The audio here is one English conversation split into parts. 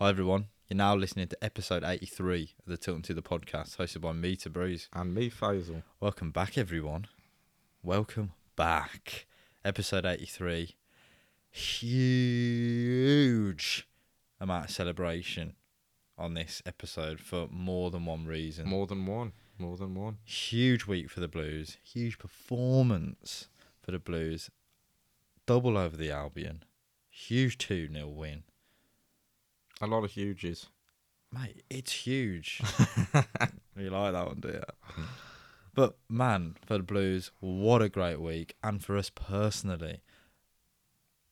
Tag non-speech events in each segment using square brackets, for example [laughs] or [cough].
Hi everyone. You're now listening to episode 83 of the Tilton 2 the podcast, hosted by me to Breeze. And me, Faisal. Welcome back, everyone. Welcome back. Episode 83. Huge amount of celebration on this episode for more than one reason. More than one. More than one. Huge week for the Blues. Huge performance for the Blues. Double over the Albion. Huge 2 0 win. A lot of huges. Mate, it's huge. [laughs] you like that one, do you? But man, for the Blues, what a great week. And for us personally,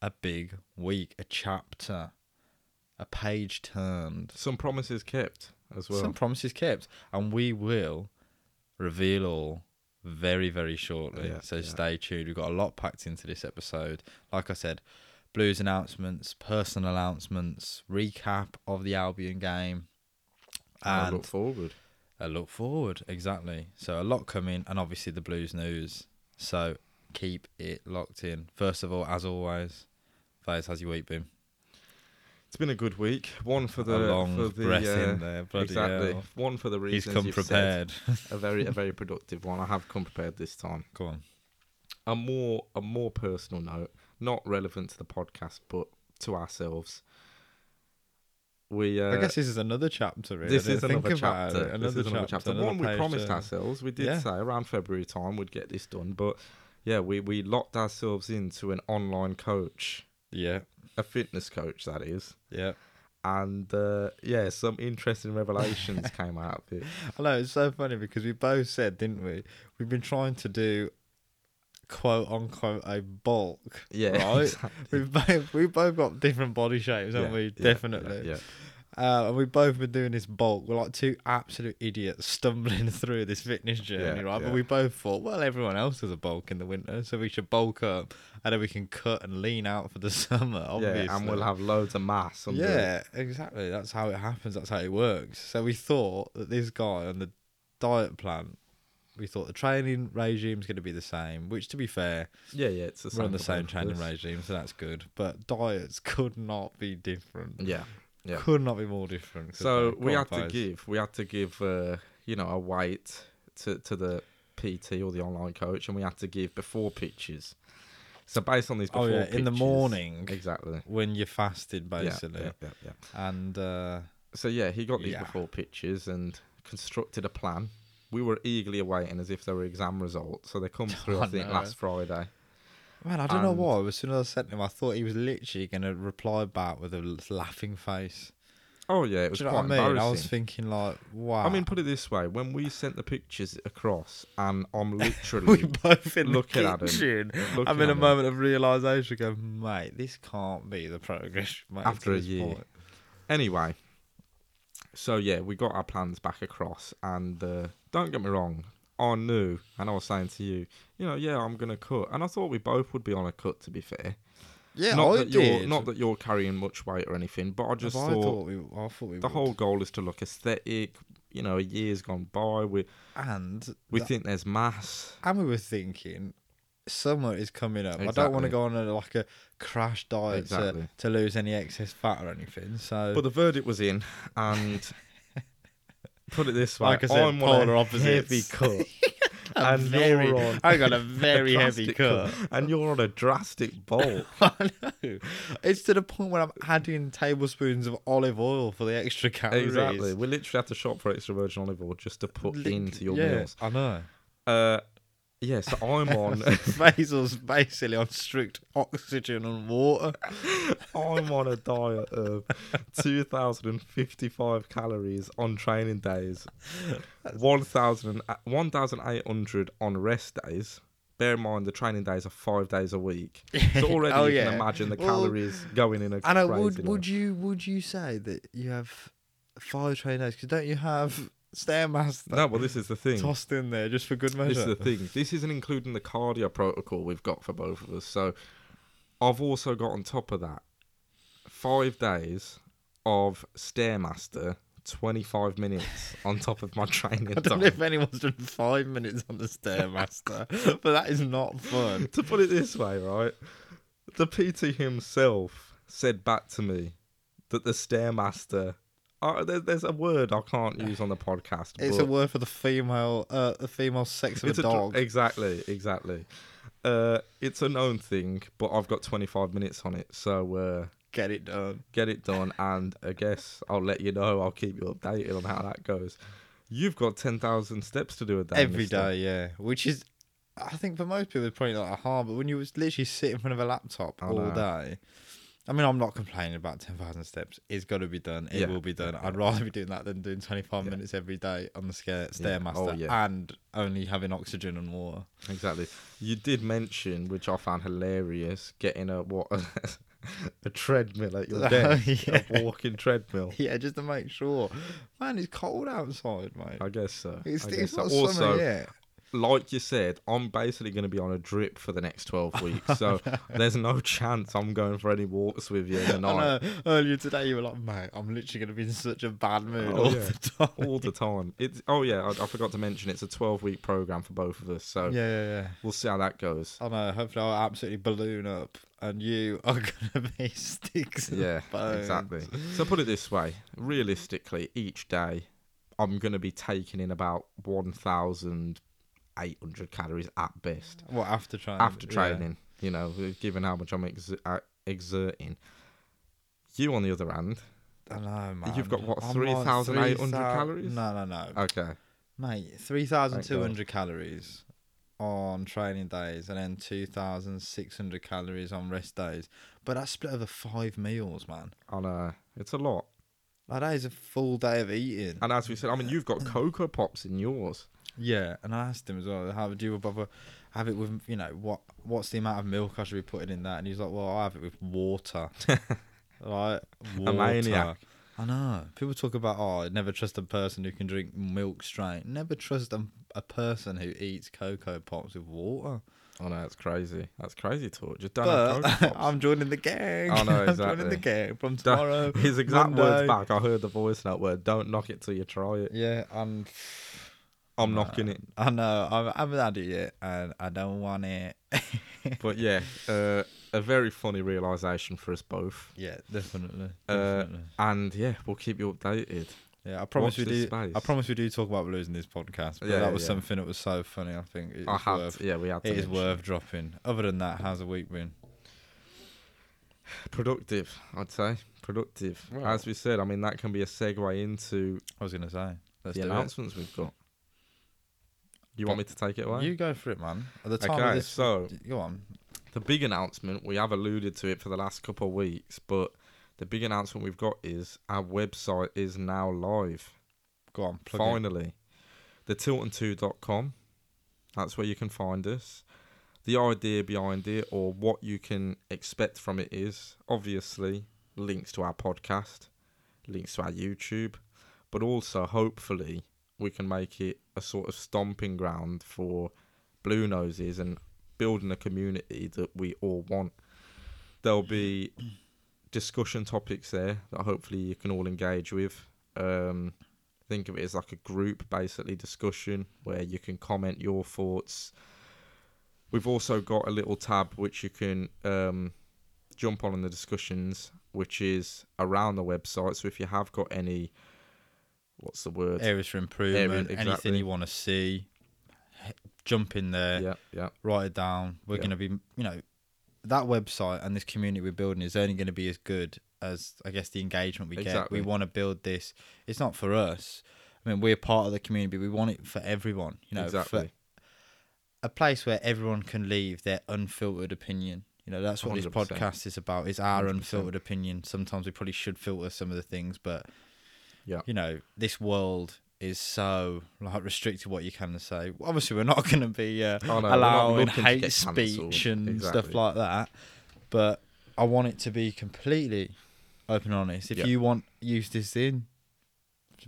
a big week, a chapter, a page turned. Some promises kept as well. Some promises kept. And we will reveal all very, very shortly. Oh, yeah, so yeah. stay tuned. We've got a lot packed into this episode. Like I said, Blues announcements, personal announcements, recap of the Albion game. I And look forward. a look forward, exactly. So a lot coming, and obviously the Blues news. So keep it locked in. First of all, as always, Faze, how's your week been? It's been a good week. One for the a long for the breath uh, in there, bloody exactly. hell. One for the He's reasons come you've prepared. said. A very a very productive one. I have come prepared this time. [laughs] Go on. A more a more personal note, not relevant to the podcast, but to ourselves. We uh, I guess this is another chapter. Really. this is another chapter. it. this is another chapter. another One we promised ourselves. We did Yeah. say around February time we'd get this done, but yeah, we we locked ourselves into an online coach, Yeah, a fitness coach that is, yeah. and uh, yeah, some interesting revelations [laughs] came out of it. I know it's so funny because we both said, didn't we? We've been trying to do quote unquote a bulk. Yeah, Right? [laughs] exactly. We've both we both got different body shapes, haven't Yeah, we? yeah, Definitely. Yeah, Uh, and we've both been doing this bulk. We're like two absolute idiots stumbling [laughs] through this fitness journey, Yeah, right? yeah. But we both thought, well, everyone else does a bulk in the winter, so we should bulk up, and then we can cut and lean out for the [laughs] summer. Obviously, yeah, and we'll have loads of mass. Yeah, exactly. That's how it happens. That's how it works. So we thought that this guy on the diet plan, we thought the training regime's going to be the same. Which, to be fair, yeah, yeah. It's the same. we're on the same training regime, so that's good. But diets [laughs] could not be different. Yeah, yeah. Could not be more different. So we had to give we had to give uh, you know a weight to to the PT or the online coach, and we had to give before pitches. So based on these Oh before yeah, in the morning exactly. when you're fasted, Yeah, basically, Yeah, yeah, yeah. and uh, So yeah, he got these Yeah. before pitches and constructed a plan. We were eagerly awaiting as if they were exam results. So they come [laughs] through, I I think, know. last Friday. man, I don't know And- why. As soon as I sent him, I thought he was literally going to reply back with a laughing face. Oh yeah, it was Do you know quite what I mean? I was thinking like, wow. I mean, put it this way: when we sent the pictures across, and I'm [laughs] literally both in looking the at him, kitchen. I'm in a him. moment of realization. Go, mate, this can't be the progress. Mate, After a year. point." Anyway, so yeah, we got our plans back across, and uh, don't get me wrong, I knew, and I was saying to you, you know, yeah, I'm gonna cut, and I thought we both would be on a cut, to be fair. Yeah, not I that did. you're not that you're carrying much weight or anything, but I just I thought, thought we. I thought we. the would. whole goal is to look aesthetic. You know, a year's gone by, we and we that- think there's mass. and we were thinking summer is coming up. I don't want to go on a, like a crash diet Exactly. to, to lose any excess fat or anything. So, But the verdict was in, and [laughs] put it this way, like I said, I'm on polar a heavy [laughs] cut. a and very, you're on I got a [laughs] very heavy drastic cut. and you're on a drastic bulk. I know. It's to the point where I'm adding tablespoons of olive oil for the extra calories. Exactly. We literally have to shop for extra virgin olive oil just to put Lit- into your yeah, meals. I know. Uh, yeah, so [laughs] I'm on Basil's basically on strict oxygen and water. I'm on a diet of 2,055 calories on training days, 1,000 1,800 on rest days. Bear in mind the training days are five days a week, [laughs] so already Oh, you yeah. can imagine the Well, calories going in a I crazy Would way. would you would you say that you have five training days? Because don't you have stairmaster No, well, this is the thing. tossed in there just for good measure? This is the thing. This isn't including the cardio protocol we've got for both of us. So I've also got on top of that five days of Stairmaster, 25 minutes on top of my [laughs] training I don't time. know if anyone's done five minutes on the stairmaster, [laughs] but that is not fun. to put it this way, right? The PT himself said back to me, that the stairmaster. Uh, there, there's a word I can't use on the podcast. It's a word for the female, uh, the female sex of a dog. exactly, exactly. Uh, it's a known thing, but I've got 25 minutes on it, so uh, Get it done. get it done. And I guess I'll let you know. I'll keep you updated on how that goes. You've got 10,000 steps to do a day. Every mister. day, yeah. Which is, I think for most people, it's probably not that hard. But when you was literally sit in front of a laptop I all know. day, I mean, I'm not complaining about ten thousand steps. It's got to be done. It Yeah, will be done. yeah, I'd rather be doing that than doing 25 Yeah. minutes every day on the scare, Yeah. stairmaster Oh, and only having oxygen and water. Exactly. You did mention, which I found hilarious, getting a what [laughs] a treadmill at your [laughs] desk, Yeah. a walking treadmill. Yeah, just to make sure. Man, it's cold outside, mate. I guess so. It's, I it's guess so. not Also, summer yet. Like you said, I'm basically going to be on a drip for the next 12 [laughs] weeks. So there's no chance I'm going for any walks with you [laughs] I tonight know. Earlier today, you were like, mate, I'm literally going to be in such a bad oh, mood Oh, all yeah. the time. all the time. It's Oh, yeah, I, I forgot to mention it's a 12 week program for both of us. So Yeah, yeah, yeah. we'll see how that goes. I know. Hopefully, I'll absolutely balloon up, and you [laughs] are gonna be sticks. and Yeah, exactly. So put it this way realistically, each day I'm going to be taking in about 1,800 calories at best. What after training? after Yeah. training, you know, given how much I'm ex- uh, exerting. You, on the other hand, I know, man. You've got, what, 3,800 3,000 calories? No, no, no, okay, mate. Three thousand two hundred calories on training days, and then two thousand six hundred calories on rest days. But that's split over five meals, man. I know it's a lot. Like, that is a full day of eating. And as we said, I mean, you've got [clears throat] cocoa pops in yours. Yeah, and I asked him as well, how do you bother have it with you know what what's the amount of milk I should be putting in that? And he's like, well, I have it with water. [laughs] like water. maniac. I know. People talk about oh, never trust a person who can drink milk straight. Never trust a, a person who eats cocoa pops with water. Oh no, that's crazy. That's crazy talk. Just don't have But cocoa pops. [laughs] I'm joining the gang. I know, [laughs] I'm joining the gang from Don't- tomorrow. His exact words back. I heard the voice note word. Don't knock it till you try it. Yeah, I'm. I'm knocking it. I know. I haven't had it yet, and I don't want it. [laughs] But yeah, uh, a very funny realization for us both. Yeah, definitely. Uh, definitely. And yeah, we'll keep you updated. yeah, I promise watch we do. I promise we do talk about losing this podcast. But Yeah, that was yeah. something that was so funny. I think it's I had, worth. yeah, we had to. It is worth dropping. Other than that, how's the week been? productive. I'd say productive. Well- As we said, I mean that can be a segue into I was gonna say. Let's the announcements we've got. You want me to take it away? You go for it, man. At the time Okay, of this, so- go on. the big announcement we have alluded to it for the last couple of weeks, but the big announcement we've got is our website is now live. Go on. Plug. Finally, the tilton2.com. That's where you can find us. The idea behind it, or what you can expect from it, is obviously links to our podcast, links to our YouTube, but also hopefully we can make it a sort of stomping ground for blue noses and building a community that we all want. There'll be [clears throat] discussion topics there that hopefully you can all engage with. Um, think of it as like a group basically discussion where you can comment your thoughts we've also got a little tab which you can um, jump on in the discussions which is around the website so if you have got any what's the word Areas for improvement. exactly. Anything you want to see, jump in there. yeah yeah write it down. We're Yeah. going to be, you know, that website and this community we're building is only going to be as good as I guess the engagement we get. We want to build this. It's not for us. I mean, we're part of the community. We want it for everyone. You know, exactly a place where everyone can leave their unfiltered opinion. You know, that's what this 100%. podcast is about. Is our 100%. unfiltered opinion. Sometimes we probably should filter some of the things, but Yeah. you know, this world is so like restricted what you can say. Obviously, we're not [laughs] going to be uh, Oh, no, allowing hate speech and stuff like that. But I want it to be completely open and honest. If Yeah. you want use this in,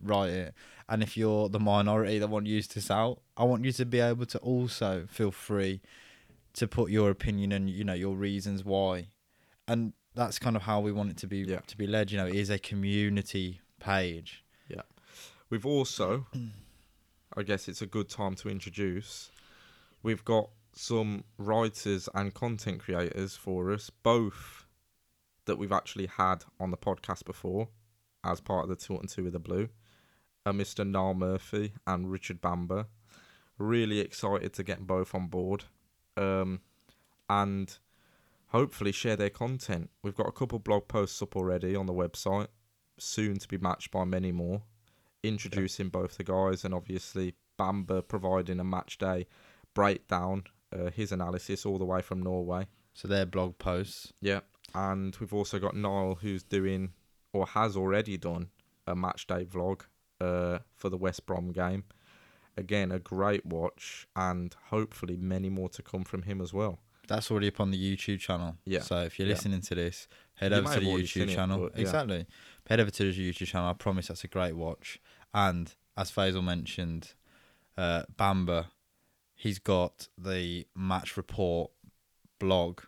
write it. And if you're the minority that want to use this out, I want you to be able to also feel free to put your opinion and you know your reasons why. And that's kind of how we want it to be Yeah. to be led. You know, it is a community page. Yeah. We've also, I guess it's a good time to introduce, we've got some writers and content creators for us, both that we've actually had on the podcast before as part of the Tilton 2 with the Blue are Mr. Niall Murphy and Richard Bamber. Really excited to get both on board um, and hopefully share their content. We've got a couple blog posts up already on the website, soon to be matched by many more, introducing both the guys and obviously Bamber providing a match day breakdown, uh, his analysis all the way from Norway. So their blog posts. Yeah, and we've also got Niall who's doing or has already done a match day vlog uh, for the West Brom game. Again, a great watch, and hopefully many more to come from him as well. That's already up on the YouTube channel. Yeah. So if you're Yeah. listening to this, head You over to the YouTube it, channel. but yeah. Head over to the YouTube channel. I promise that's a great watch. And as Faisal mentioned, uh, Bamber, he's got the match report blog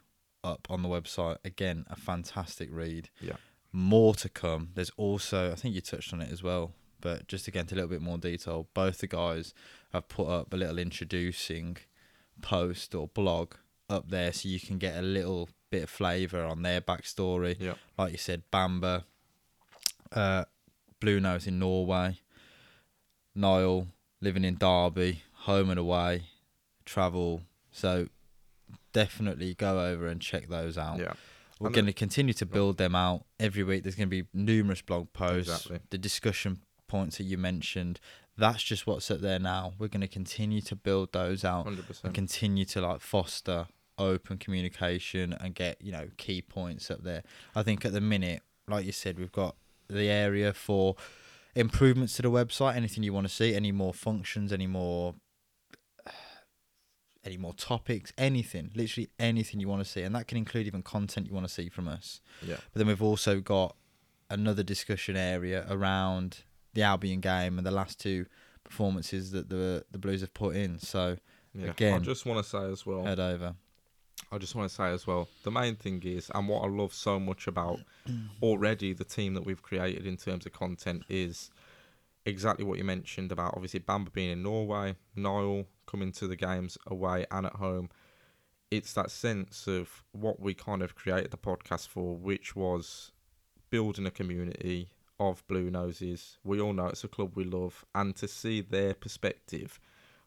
up on the website. Again, a fantastic read. Yeah. More to come. There's also, I think you touched on it as well, but just to get into a little bit more detail, both the guys have put up a little introducing post or blog up there so you can get a little bit of flavour on their backstory. Yeah. Like you said, Bamber, uh, Blue Nose in Norway, Niall living in Derby, home and away, travel. So definitely go over and check those out. Yeah. We're going to continue to build them out every week. There's going to be numerous blog posts, Exactly. the discussion points that you mentioned. That's just what's up there now. We're going to continue to build those out Hundred and percent. continue to like foster open communication and get you know key points up there. I think at the minute, like you said, we've got the area for improvements to the website. Anything you want to see, any more functions, any more, [sighs] any more topics, anything, literally anything you want to see, and that can include even content you want to see from us. Yeah. But then we've also got another discussion area around the Albion game and the last two performances that the the Blues have put in. So Yeah. I just want to say as well. head over. I just want to say as well, the main thing is, and what I love so much about mm-hmm. already the team that we've created in terms of content is exactly what you mentioned about obviously Bamber being in Norway, Niall coming to the games away and at home. It's that sense of what we kind of created the podcast for, which was building a community of Blue Noses. We all know it's a club we love, and to see their perspective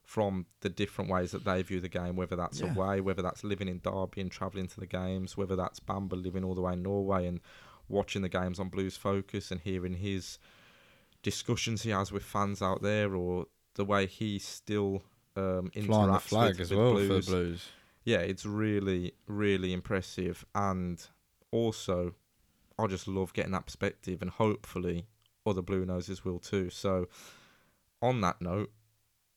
from the different ways that they view the game, whether that's Yeah. away, whether that's living in Derby and travelling to the games, whether that's Bamber living all the way in Norway and watching the games on Blues Focus and hearing his discussions he has with fans out there, or the way he still um, interacts Flying the flag with, as with well Blues. for the Blues. Yeah, it's really, really impressive, and also, I just love getting that perspective, and hopefully, other Blue Noses will too. So, on that note,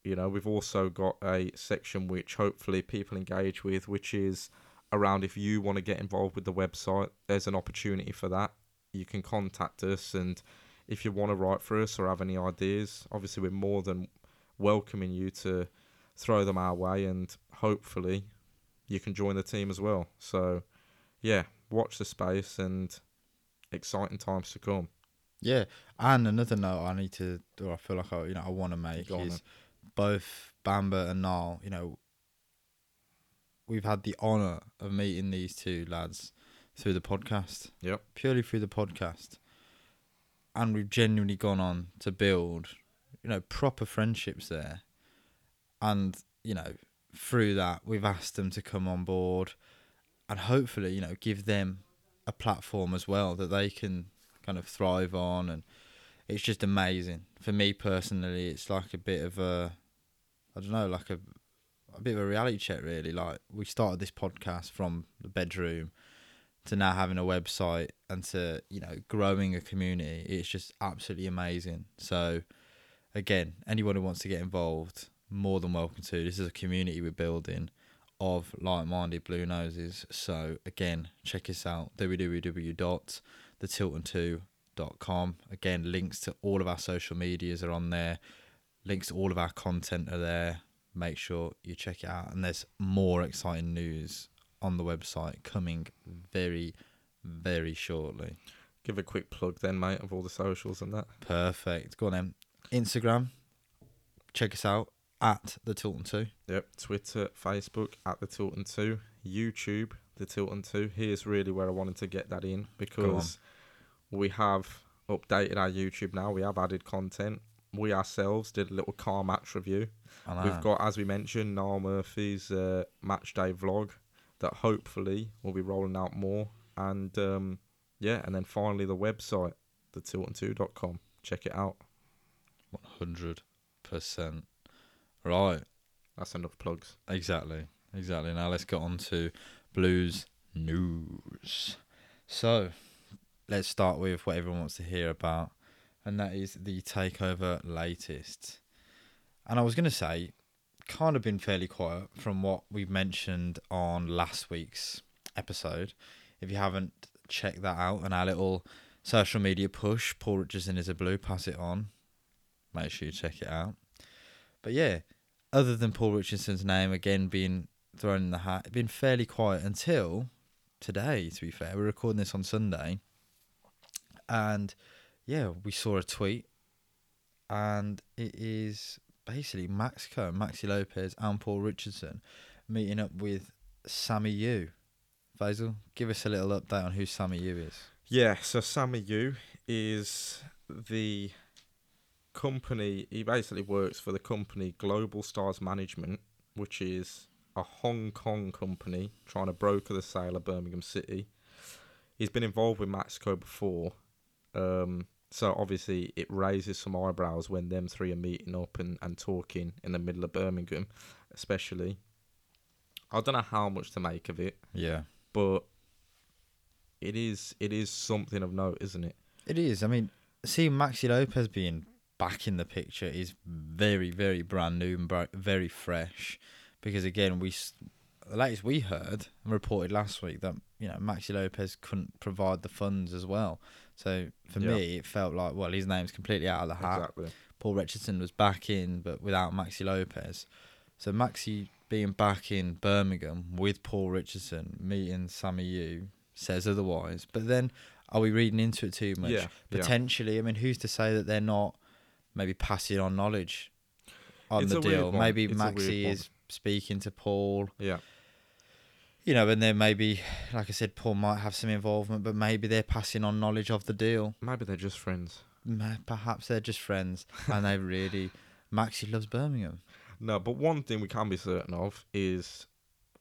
you know, we've also got a section which hopefully people engage with, which is around if you want to get involved with the website, there's an opportunity for that. You can contact us, and if you want to write for us or have any ideas, obviously we're more than welcoming you to throw them our way, and hopefully you can join the team as well. So, yeah, watch the space and exciting times to come. Yeah, and another note I need to, or I feel like I, you know, I want to make Go on is both Bamber and Niall. You know, we've had the honour of meeting these two lads through the podcast. Yep. Purely through the podcast, and we've genuinely gone on to build, you know, proper friendships there, and you know, through that we've asked them to come on board, and hopefully, you know, give them a platform as well that they can kind of thrive on and it's just amazing for me personally it's like a bit of a i don't know like a a bit of a reality check really. Like we started this podcast from the bedroom to now having a website and to you know growing a community. It's just absolutely amazing. So again anyone who wants to get involved more than welcome to. This is a community we're building of like-minded blue noses. So again check us out www.thetilton2.com again links to all of our social medias are on there links to all of our content are there make sure you check it out and there's more exciting news on the website coming very very shortly Give a quick plug then, mate, of all the socials and that. perfect go on then instagram check us out at the tilton 2 Yep. Twitter, Facebook at the Tilton Two, YouTube, the Tilton 2. Here's really where I wanted to get that in because we have updated our YouTube now. We have added content. We ourselves did a little car match review. We've got, as we mentioned, Niall Murphy's uh, match day vlog that hopefully will be rolling out more. And um, yeah, and then finally the website, thetilton2.com. Check it out. one hundred percent. Right. That's enough plugs. Exactly. Exactly. Now let's get on to blues news. So let's start with what everyone wants to hear about, and that is the takeover latest. And I was going to say, kind of been fairly quiet from what we mentioned on last week's episode. If you haven't checked that out and our little social media push, Paul Richardson is a blue, pass it on. Make sure you check it out. But yeah, other than Paul Richardson's name again being thrown in the hat, it's been fairly quiet until today, to be fair. We're recording this on Sunday. And yeah, we saw a tweet and it is basically Maxco, Maxi Lopez and Paul Richardson meeting up with Sammy Yu. Faisal, give us a little update on who Sammy Yu is. Yeah, so Sammy Yu is the company, he basically works for the company Global Stars Management, which is a Hong Kong company trying to broker the sale of Birmingham City. He's been involved with Maxco before, um, so obviously it raises some eyebrows when them three are meeting up and, and talking in the middle of Birmingham, especially. I don't know how much to make of it, Yeah. but it is it is something of note, isn't it? It is. I mean, seeing Maxi Lopez being back in the picture is very, very brand new and very fresh. Because again, we the latest we heard and reported last week that you know Maxi Lopez couldn't provide the funds as well. So for Yeah. me, it felt like well, his name's completely out of the hat. Exactly. Paul Richardson was back in, but without Maxi Lopez. So Maxi being back in Birmingham with Paul Richardson meeting Sammy Yu says otherwise. But then, are we reading into it too much? Yeah, yeah. Potentially, I mean, who's to say that they're not maybe passing on knowledge on It's the deal? Maybe It's Maxi is speaking to Paul, Yeah. You know, and then maybe, like I said, Paul might have some involvement, but maybe they're passing on knowledge of the deal. Maybe they're just friends. Perhaps they're just friends and they really. Maxi loves Birmingham. No, but one thing we can be certain of is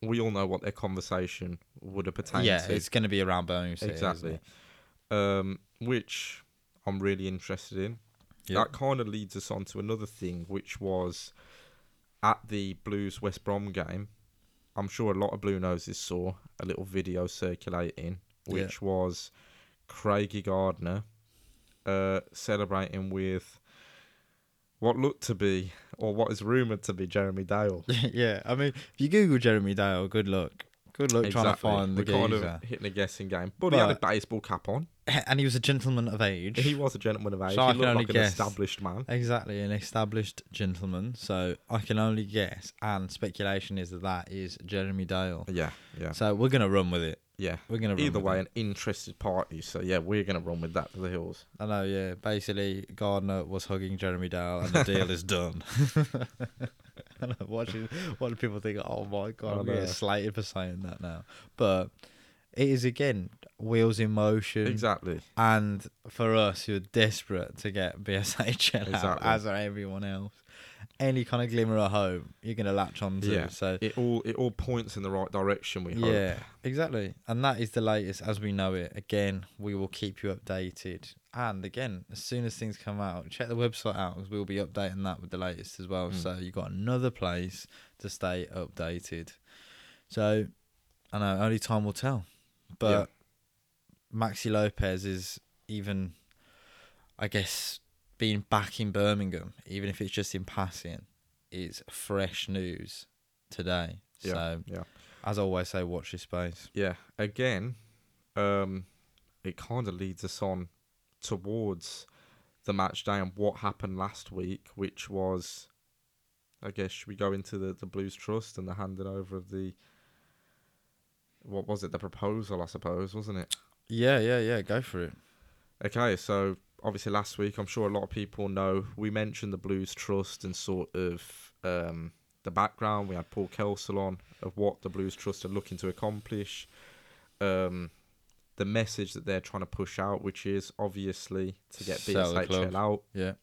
we all know what their conversation would have pertained yeah, to. it's going to be around Birmingham City. exactly. Um, which I'm really interested in. Yep. That kind of leads us on to another thing, which was at the Blues West Brom game. I'm sure a lot of Blue Noses saw a little video circulating, Yeah. which was Craigie Gardner uh, celebrating with what looked to be, or what is rumoured to be, Jeremy Dale. [laughs] yeah, I mean, if you Google Jeremy Dale, good luck. Good luck trying to find the We're kind of hitting a guessing game. But, he had a baseball cap on. And he was a gentleman of age. He was a gentleman of age. So I he can looked only like an guess. established man. Exactly, an established gentleman. So I can only guess, and speculation is that that is Jeremy Dale. Yeah, yeah, So we're gonna run with it. Yeah. We're gonna Either way, an interested party. So yeah, we're gonna run with that to the hills. I know. Yeah, basically, Gardner was hugging Jeremy Dale, and the deal is done. and [laughs] [laughs] I know, watching, what do people think? Oh my god, I'm getting slated for saying that now. But it is again wheels in motion. Exactly. And for us you're desperate to get BSHL out, as are everyone else, any kind of glimmer of hope you're going to latch on to. Yeah. So, It all it all points in the right direction. We hope. yeah, exactly. And that is the latest as we know it. Again, we will keep you updated. And again, as soon as things come out, check the website out because we'll be updating that with the latest as well. Mm. So, you've got another place to stay updated. So, I know, only time will tell. But Maxi Lopez is even, I guess, being back in Birmingham, even if it's just in passing, is fresh news today. Yeah. So, Yeah. as I always say, watch your space. Yeah. Again, um, it kind of leads us on towards the match day and what happened last week, which was, I guess, should we go into the the Blues Trust and the handing over of the. What was it? The proposal, I suppose, wasn't it? Yeah, yeah, yeah. Go for it. Okay, so obviously last week, I'm sure a lot of people know we mentioned the Blues Trust and sort of um, the background. We had Paul Kelsall on of what the Blues Trust are looking to accomplish. um, the message that they're trying to push out, which is obviously to get. BSHL out. Yeah.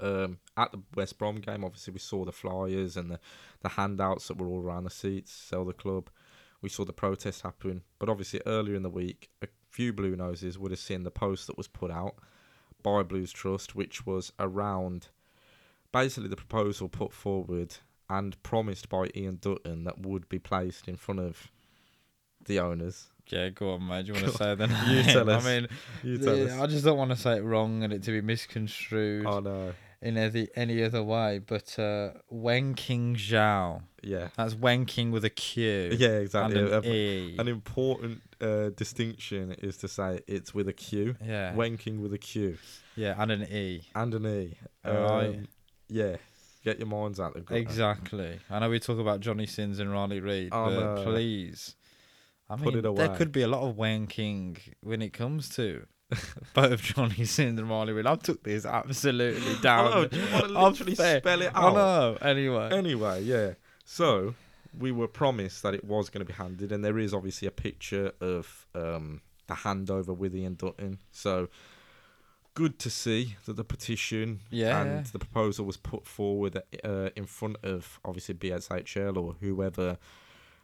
Um, at the West Brom game, obviously we saw the flyers and the, the handouts that were all around the seats, sell the club. We saw the protest happen, but obviously earlier in the week, a few Blue Noses would have seen the post that was put out by Blues Trust, which was around basically the proposal put forward and promised by Ian Dutton that would be placed in front of the owners. Yeah, go on, mate. Do you [laughs] want to say the You tell us. I mean, You tell us. I just don't want to say it wrong and it to be misconstrued Oh no, in any, any other way. But uh, Wenqing Zhao. yeah, That's Wen King with a Q. yeah, And exactly. an E. An important uh, distinction is to say it's with a Q. yeah. Wanking with a Q yeah, and an E. and an E. Um, yeah, get your minds out the gutter. Exactly. I know we talk about Johnny Sins and Riley Reid, Oh, but no. please. I Put mean, there could be a lot of wanking when it comes to [laughs] both Johnny Sins and Riley Reid. I took this absolutely [laughs] down. Oh, do you want to I'm literally fair. spell it out? I know. Anyway. Anyway, yeah. So we were promised that it was going to be handed, and there is obviously a picture of um, the handover with Ian Dutton. So good to see that the petition Yeah, and the proposal was put forward uh, in front of obviously BSHL or whoever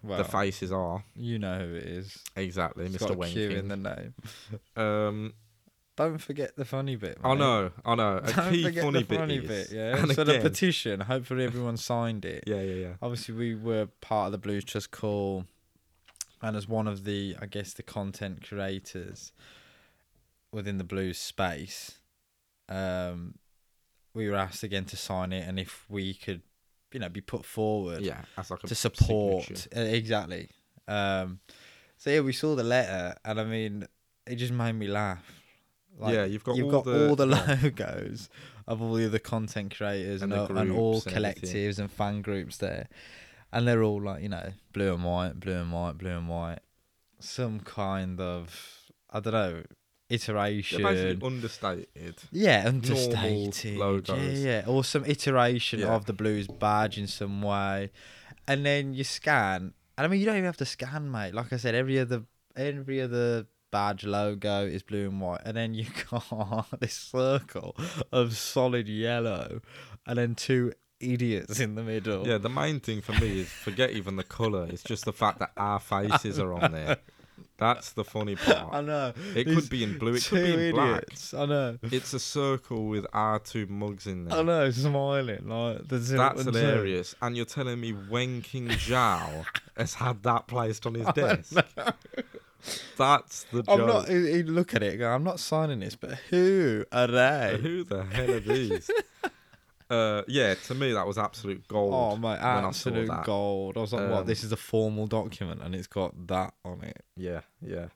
well, the faces are. you know who it is. Exactly, It's Mr. got a Q in the name. Um, Don't forget the funny bit. I mate. know, I know. A [laughs] Don't key forget funny the bit funny is, bit. Yeah. and so the again- petition. Hopefully everyone signed it. yeah, yeah, yeah. obviously we were part of the Blues Trust call, and as one of the, I guess, the content creators within the blues space, um, we were asked again to sign it, and if we could, you know, be put forward Yeah, like to support signature. uh, exactly. Um, so yeah, we saw the letter, and I mean, it just made me laugh. Yeah, you've got you've all got the- all the logos of all the other content creators and, And all, and all and everything. collectives and fan groups there, and they're all like you know blue and white, blue and white, blue and white, some kind of I don't know iteration. basically understated. Yeah, understated. Yeah, yeah. Or some iteration Yeah. of the blues badge in some way. And then you scan. And I mean you don't even have to scan, mate. Like I said, every other every other badge logo is blue and white. And then you [laughs] got this circle of solid yellow and then two idiots in the middle. Yeah, the main thing for me is forget even the colour. It's just the fact that our [laughs] faces are on there. That's the funny [laughs] part. I know. It These could be in blue. It could be in black. I know. It's a circle with our two mugs in there. I know, smiling like That's two. hilarious. And you're telling me Wenqing Zhao [laughs] has had that placed on his desk? That's the. I'm not. He, he'd look at it. and go, I'm not signing this, but who are they? Who the hell are these? [laughs] uh, yeah, to me that was absolute gold. Oh my, when I absolute gold! I was like, Um, what? This is a formal document, and it's got that on it. Yeah, yeah.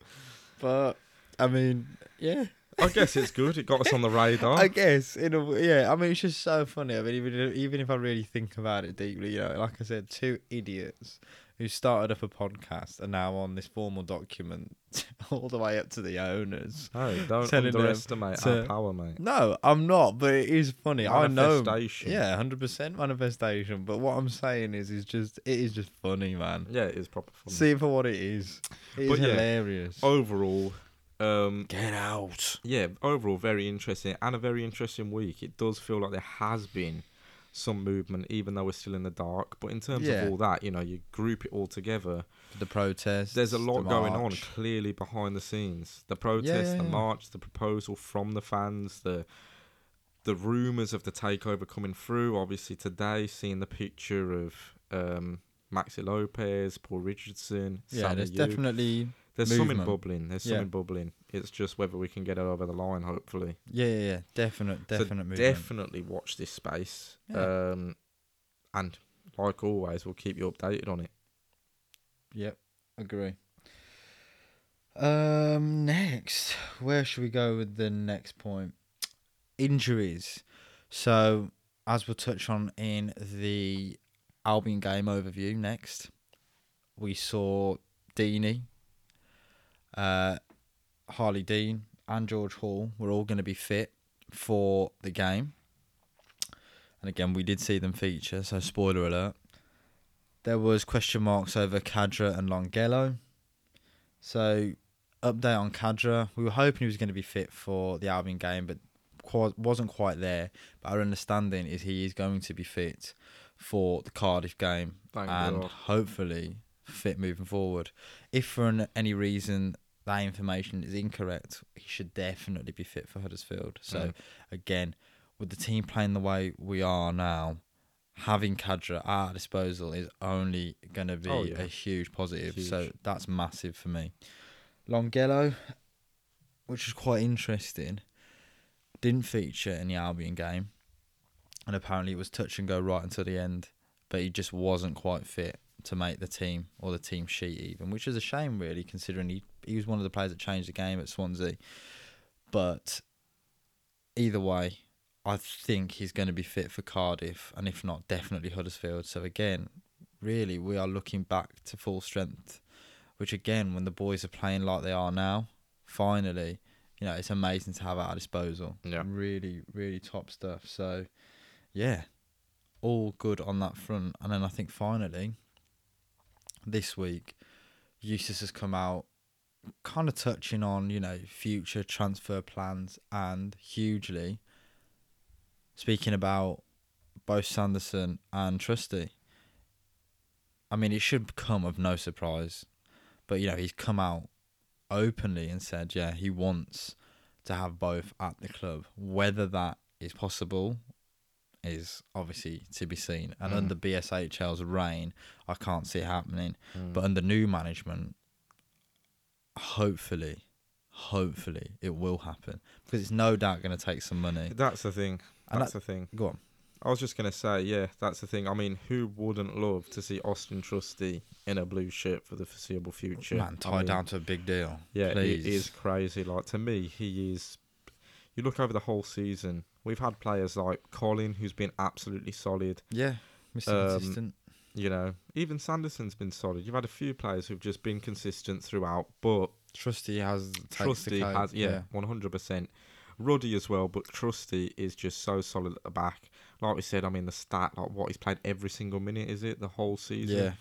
But I mean, yeah, I guess it's good. It got us on the radar. [laughs] I guess in a yeah. I mean, it's just so funny. I mean, even even if I really think about it deeply, you know, like I said, two idiots who started up a podcast are now on this formal document [laughs] all the way up to the owners. Hey, don't underestimate to- our power, mate. No, I'm not, but it is funny. I know. Manifestation. Yeah, hundred percent manifestation. But what I'm saying is, is just it is just funny, man. Yeah, it is proper fun. See for what it is. It is But yeah, hilarious. overall, um, Get out. yeah, overall very interesting and a very interesting week. It does feel like there has been some movement, even though we're still in the dark. But in terms Yeah. of all that, you know, you group it all together. The protest. There's a lot going on clearly behind the scenes. The protest, yeah, the yeah. march, the proposal from the fans, the the rumours of the takeover coming through. Obviously today, seeing the picture of um, Maxi Lopez, Paul Richardson, Yeah, Sam there's definitely. There's something movement. bubbling. There's Yeah. something bubbling. It's just whether we can get it over the line. Hopefully, Yeah, yeah, yeah. Definite, So movement. definitely watch this space. Yeah. Um, and like always, we'll keep you updated on it. Yep, agree. Um, next, where should we go with the next point? Injuries. So, as we'll touch on in the Albion game overview next, we saw Deeney, uh, Harlee Dean, and George Hall were all going to be fit for the game. And again, we did see them feature, so spoiler alert. There was question marks over Khadra and Longelo. So, update on Khadra. We were hoping he was going to be fit for the Albion game, but wasn't quite there. But our understanding is he is going to be fit for the Cardiff game Thank and God. hopefully fit moving forward. If for an, any reason that information is incorrect, he should definitely be fit for Huddersfield. So Mm. again, with the team playing the way we are now, having Khadra at our disposal is only going to be Oh, yeah. a huge positive. So that's massive for me. Longelo, which is quite interesting, didn't feature in the Albion game, and apparently it was touch and go right until the end. But he just wasn't quite fit to make the team or the team sheet even, which is a shame really, considering he he was one of the players that changed the game at Swansea. But either way, I think he's going to be fit for Cardiff, and if not, definitely Huddersfield. So again, really, we are looking back to full strength, which again, when the boys are playing like they are now, finally, you know, it's amazing to have at our disposal. Yeah. Really, really top stuff. So, yeah, all good on that front. And then I think finally, this week, Eustace has come out kind of touching on, you know, future transfer plans and hugely speaking about both Sanderson and Trusty. I mean, it should come of no surprise, but you know, he's come out openly and said, yeah, he wants to have both at the club. Whether that is possible is obviously to be seen. And Mm. under BSHL's reign, I can't see it happening. Mm. But under new management, hopefully, hopefully it will happen because it's no doubt going to take some money. that's the thing. And That's the thing. Go on. I was just gonna say, yeah, that's the thing. I mean, who wouldn't love to see Auston Trusty in a blue shirt for the foreseeable future? Man, I tie mean, down to a big deal. Yeah, please. it is crazy. Like to me, he is. You look over the whole season. We've had players like Colin, who's been absolutely solid. Yeah, Mr. Um, Consistent. You know, even Sanderson's been solid. You've had a few players who've just been consistent throughout, but Trusty has Trusty has, yeah, one hundred percent. Ruddy as well, but Trusty is just so solid at the back. Like we said, I mean the stat, like what he's played every single minute, is it the whole season? yeah,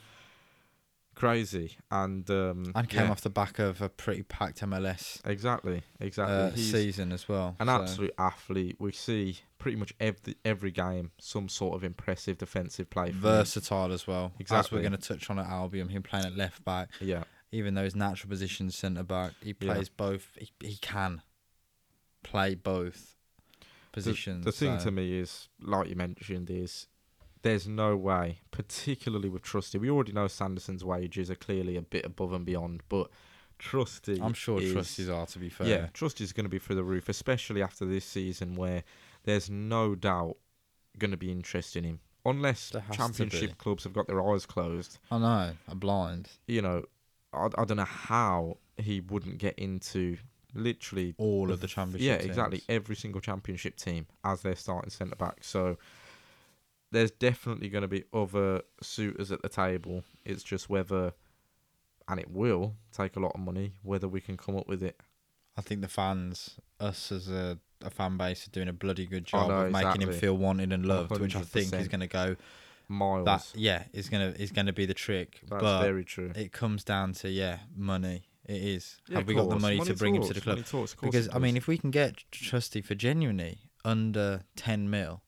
crazy. And um, and came yeah, off the back of a pretty packed MLS exactly, exactly. uh, season as well. an so- absolute athlete. We see pretty much every every game some sort of impressive defensive play. him. versatile as well. As Exactly. we're going to touch on at Albion, him playing at left back, Yeah, even though his natural position's centre back, he Yeah. plays both. He, he can play both The- positions. The, thing so- to me is, like you mentioned, is there's no way, particularly with Trusty. We already know Sanderson's wages are clearly a bit above and beyond, but Trusty, I'm sure is, Trusty's are to be fair. Yeah, Trusty's going to be through the roof, especially after this season where there's no doubt going to be interest in him. Unless championship clubs have got their eyes closed, I know. A blind. you know, I, I don't know how he wouldn't get into literally All of the championship. Yeah, teams. exactly. Every single championship team as their starting centre back. So there's definitely going to be other suitors at the table. It's just whether, and it will take a lot of money, whether we can come up with it. I think the fans, us as a, a fan base, are doing a bloody good I job know, of making him feel wanted and loved, which I think is going to go. Miles. That yeah, is going to is going to be the trick. That's but very true. it comes down to yeah, money. It is. Yeah, Have we got the course. money, to bring him to the club? money talks, Because I mean, if we can get Trusty for genuinely under ten mil,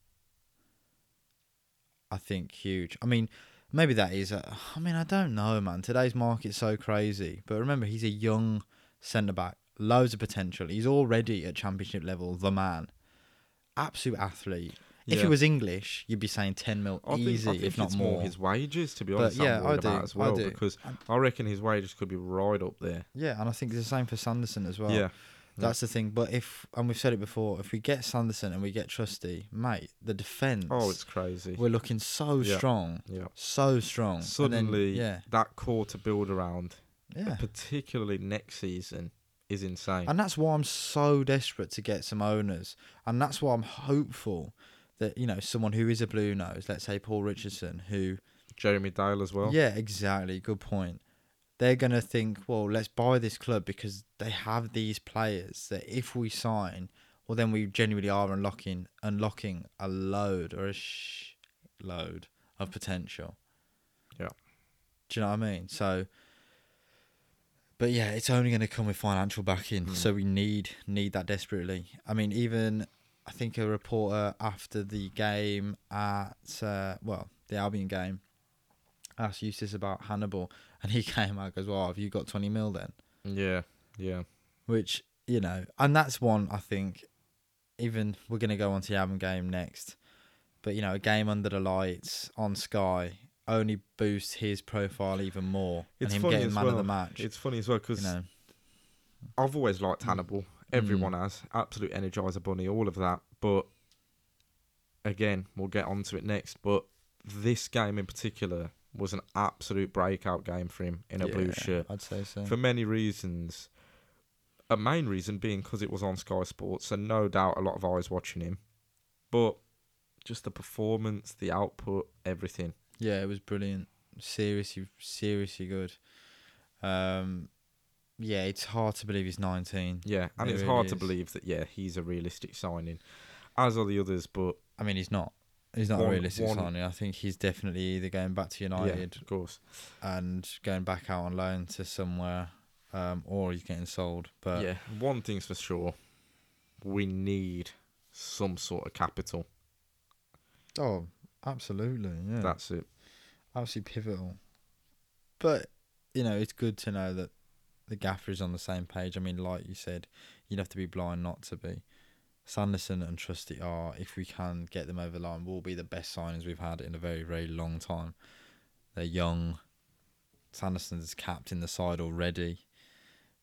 I think huge. I mean, maybe that is. A, I mean, I don't know, man. Today's market's so crazy. But remember, he's a young centre back, loads of potential. He's already at championship level. The man, absolute athlete. If he was English, you'd be saying ten mil I think, easy, I think if not more. his wages, to be But honest. yeah, I'm I do, as I well do. because And- I reckon his wages could be right up there. Yeah, and I think it's the same for Sanderson as well. yeah, That's the thing. But if and we've said it before, if we get Sanderson and we get Trusty, mate, the defence. Oh, it's crazy. we're looking so Yeah. strong, Yeah. so strong. And then- Suddenly, yeah, that core to build around, yeah. particularly next season, is insane. And that's why I'm so desperate to get some owners, and that's why I'm hopeful that you know someone who is a blue nose, let's say Paul Richardson, who Jeremy Dale as well. yeah, exactly, good point. They're gonna think, well, let's buy this club because they have these players that if we sign, well, then we genuinely are unlocking unlocking a load or a sh- load of potential. Yeah. Do you know what I mean? So But yeah, it's only going to come with financial backing, Mm. so we need need that desperately. I mean, even I think a reporter after the game at uh, well the Albion game asked Eustace about Hannibal, and he [laughs] came out and goes, "Well, have you got twenty mil then?" Yeah, yeah. Which you know, and that's one I think. Even we're going to go on to the Albion game next, but you know, a game under the lights on Sky only boosts his profile even more, It's and him funny getting as man of well. the match. It's funny as well because you know, I've always liked Hannibal. Mm. Everyone mm. has. Absolute Energizer Bunny, all of that. But again, we'll get onto it next. But this game in particular was an absolute breakout game for him in a blue shirt I'd say so. for many reasons. A main reason being because it was on Sky Sports, and no doubt a lot of eyes watching him. But just the performance, the output, everything. Yeah, it was brilliant. Seriously, seriously good. Um, yeah, it's hard to believe he's 19. Yeah, and It it's really hard to believe that yeah he's a realistic signing, as are the others. But I mean, he's not. He's not One- a realistic one- signing. I think he's definitely either going back to yeah, United of course. and going back out on loan to somewhere, um, or he's getting sold. But yeah, one thing's for sure, we need some sort of capital. oh, absolutely, yeah, That's it. absolutely pivotal. But you know, it's good to know that the gaffer is on the same page. I mean, like you said, you'd have to be blind not to be. Sanderson and Trusty are, if we can get them over the line, will be the best signings we've had in a very, very long time. They're young. Sanderson's capped in the side already.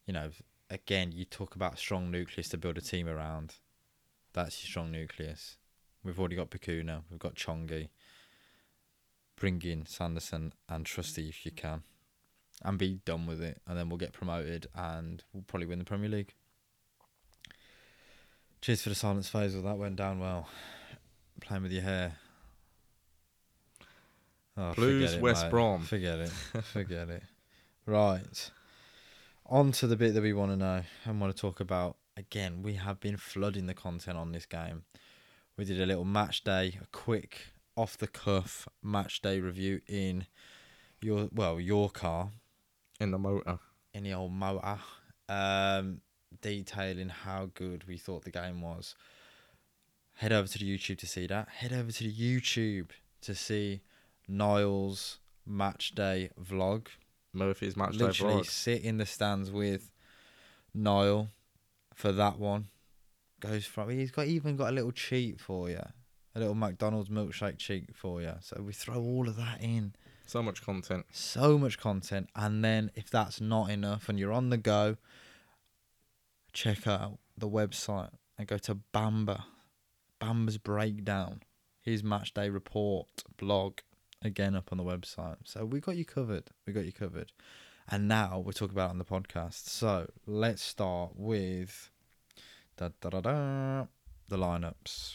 You know, again, you talk about strong nucleus to build a team around. That's your strong nucleus. We've already got Bacuna, we've got Chongi. Bring in Sanderson and Trusty if you can. And be done with it. And then we'll get promoted and we'll probably win the Premier League. Cheers for the silence, Faisal. That went down well. Playing with your hair. Oh, Blues, it, West mate. Brom. Forget it. [laughs] Forget it. Right. On to the bit that we want to know and want to talk about. Again, we have been flooding the content on this game. We did a little match day, a quick off the cuff match day review in your well, your car In the motor. in the old motor, um, detailing how good we thought the game was. Head over to the YouTube to see that. Head over to the YouTube to see Niall's match day vlog. Murphy's match day Literally vlog. sit in the stands with Niall for that one. Goes from he's got even got a little cheat for you, a little McDonald's milkshake cheat for you. So we throw all of that in So much content. so much content and then if that's not enough and you're on the go check out the website and go to Bamber Bamber's breakdown. His match day report blog again up on the website. So we got you covered. We got you covered. And now we're talking about it on the podcast. So let's start with the lineups.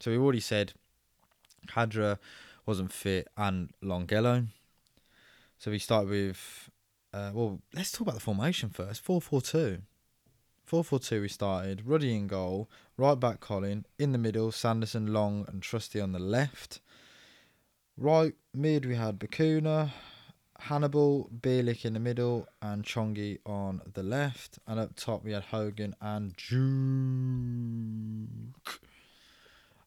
So we already said Khadra wasn't fit and Longelo so we start with, uh, well, let's talk about the formation first. 4 4 2. 4 4 2 we started. Ruddy in goal. Right back Colin. In the middle, Sanderson, Long, and Trusty on the left. Right mid, we had Bacuna, Hannibal, Bielik in the middle, and Chongi on the left. And up top, we had Hogan and Juke.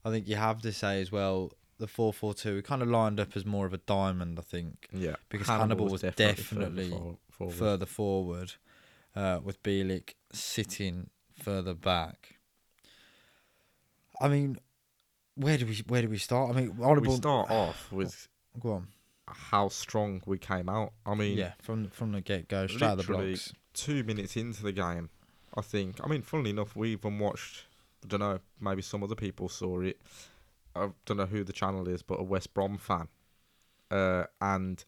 I think you have to say as well, the 4 4 2, we kind of lined up as more of a diamond, I think Yeah. because Hannibal was further definitely for- forward. further forward, uh, with Bielik sitting further back. I mean, where do we where do we start? I mean, We start off with Go on. how strong we came out. I mean, yeah, from from the get go, straight out of the literally- blocks. two minutes into the game, I think. I mean, funnily enough, we even watched. I don't know. Maybe some other people saw it. I don't know who the channel is, but a West Brom fan, uh, and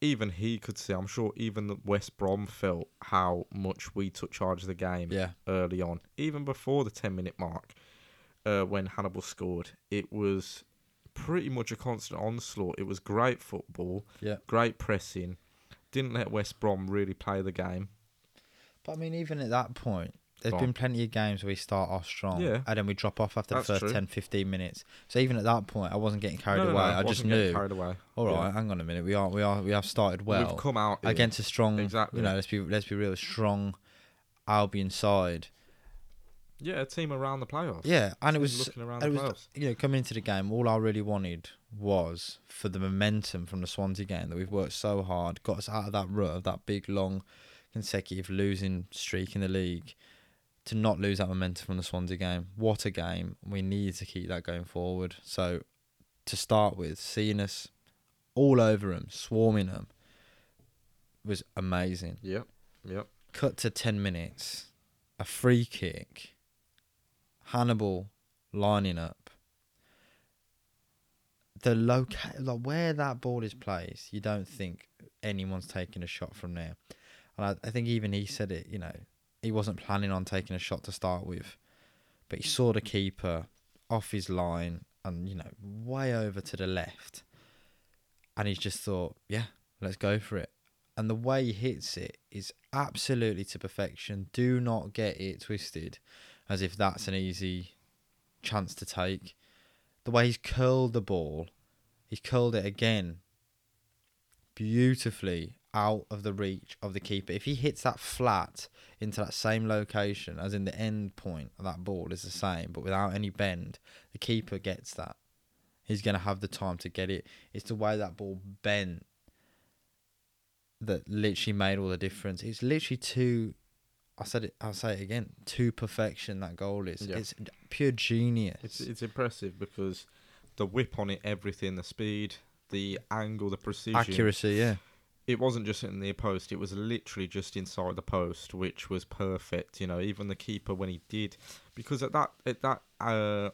even he could see. I'm sure even the West Brom felt how much we took charge of the game Yeah, early on, even before the 10 minute mark, uh, when Hannibal scored. It was pretty much a constant onslaught. It was great football, yeah. great pressing. Didn't let West Brom really play the game. But I mean, even at that point, there's Go been plenty of games where we start off strong, Yeah. and then we drop off after That's the first true. 10, 15 minutes. So even at that point, I wasn't getting carried No, no, away. no, I just knew, Carried away. All right, Yeah. hang on a minute, we are, we are, we have started well We've come out here. against a strong, Exactly. you know, let's be, let's be real, strong Albion side. Yeah, a team around the playoffs. Yeah, and it was, looking around it the was, playoffs. you know, coming into the game, all I really wanted was for the momentum from the Swansea game that we've worked so hard, got us out of that rut of that big, long, consecutive losing streak in the league, to not lose that momentum from the Swansea game. What a game! We need to keep that going forward. So, to start with, seeing us all over them, swarming them, was amazing. Yep. Yep. Cut to 10 minutes, a free kick, Hannibal lining up. The loca- like where that ball is placed, you don't think anyone's taking a shot from there. And I, I think even he said it, you know, he wasn't planning on taking a shot to start with, but he saw the keeper off his line and, you know, way over to the left. And he's just thought, yeah, let's go for it and the way he hits it is absolutely to perfection. Do not get it twisted as if that's an easy chance to take. The way he's curled the ball, he's curled it again beautifully out of the reach of the keeper. If he hits that flat into that same location, as in the end point of that ball is the same, but without any bend, the keeper gets that. He's going to have the time to get it. It's the way that ball bent that literally made all the difference. It's literally too. I said it. I'll say it again. To perfection, that goal is. Yeah. It's pure genius. It's it's impressive because the whip on it, everything, the speed, the angle, the precision. accuracy. Yeah, It wasn't just in the post; it was literally just inside the post, which was perfect. You know, even the keeper when he did, because at that at that uh,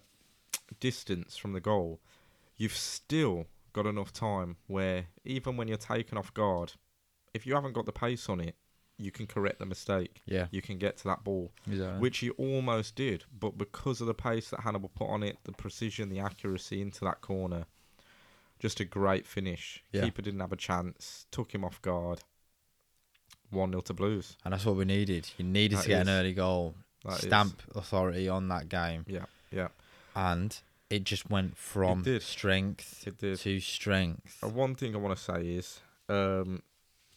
distance from the goal, you've still got enough time where even when you're taken off guard, if you haven't got the pace on it, you can correct the mistake. yeah. You can get to that ball. Exactly. which he almost did, but because of the pace that Hannibal put on it, the precision, the accuracy into that corner, just a great finish. Yeah. Keeper didn't have a chance, took him off guard. 1 0 to Blues. and that's what we needed. You needed That to get an early goal, That is- stamp authority on that game, Yeah, yeah. and it just went from strength to strength. Uh, one thing I want to say is, um,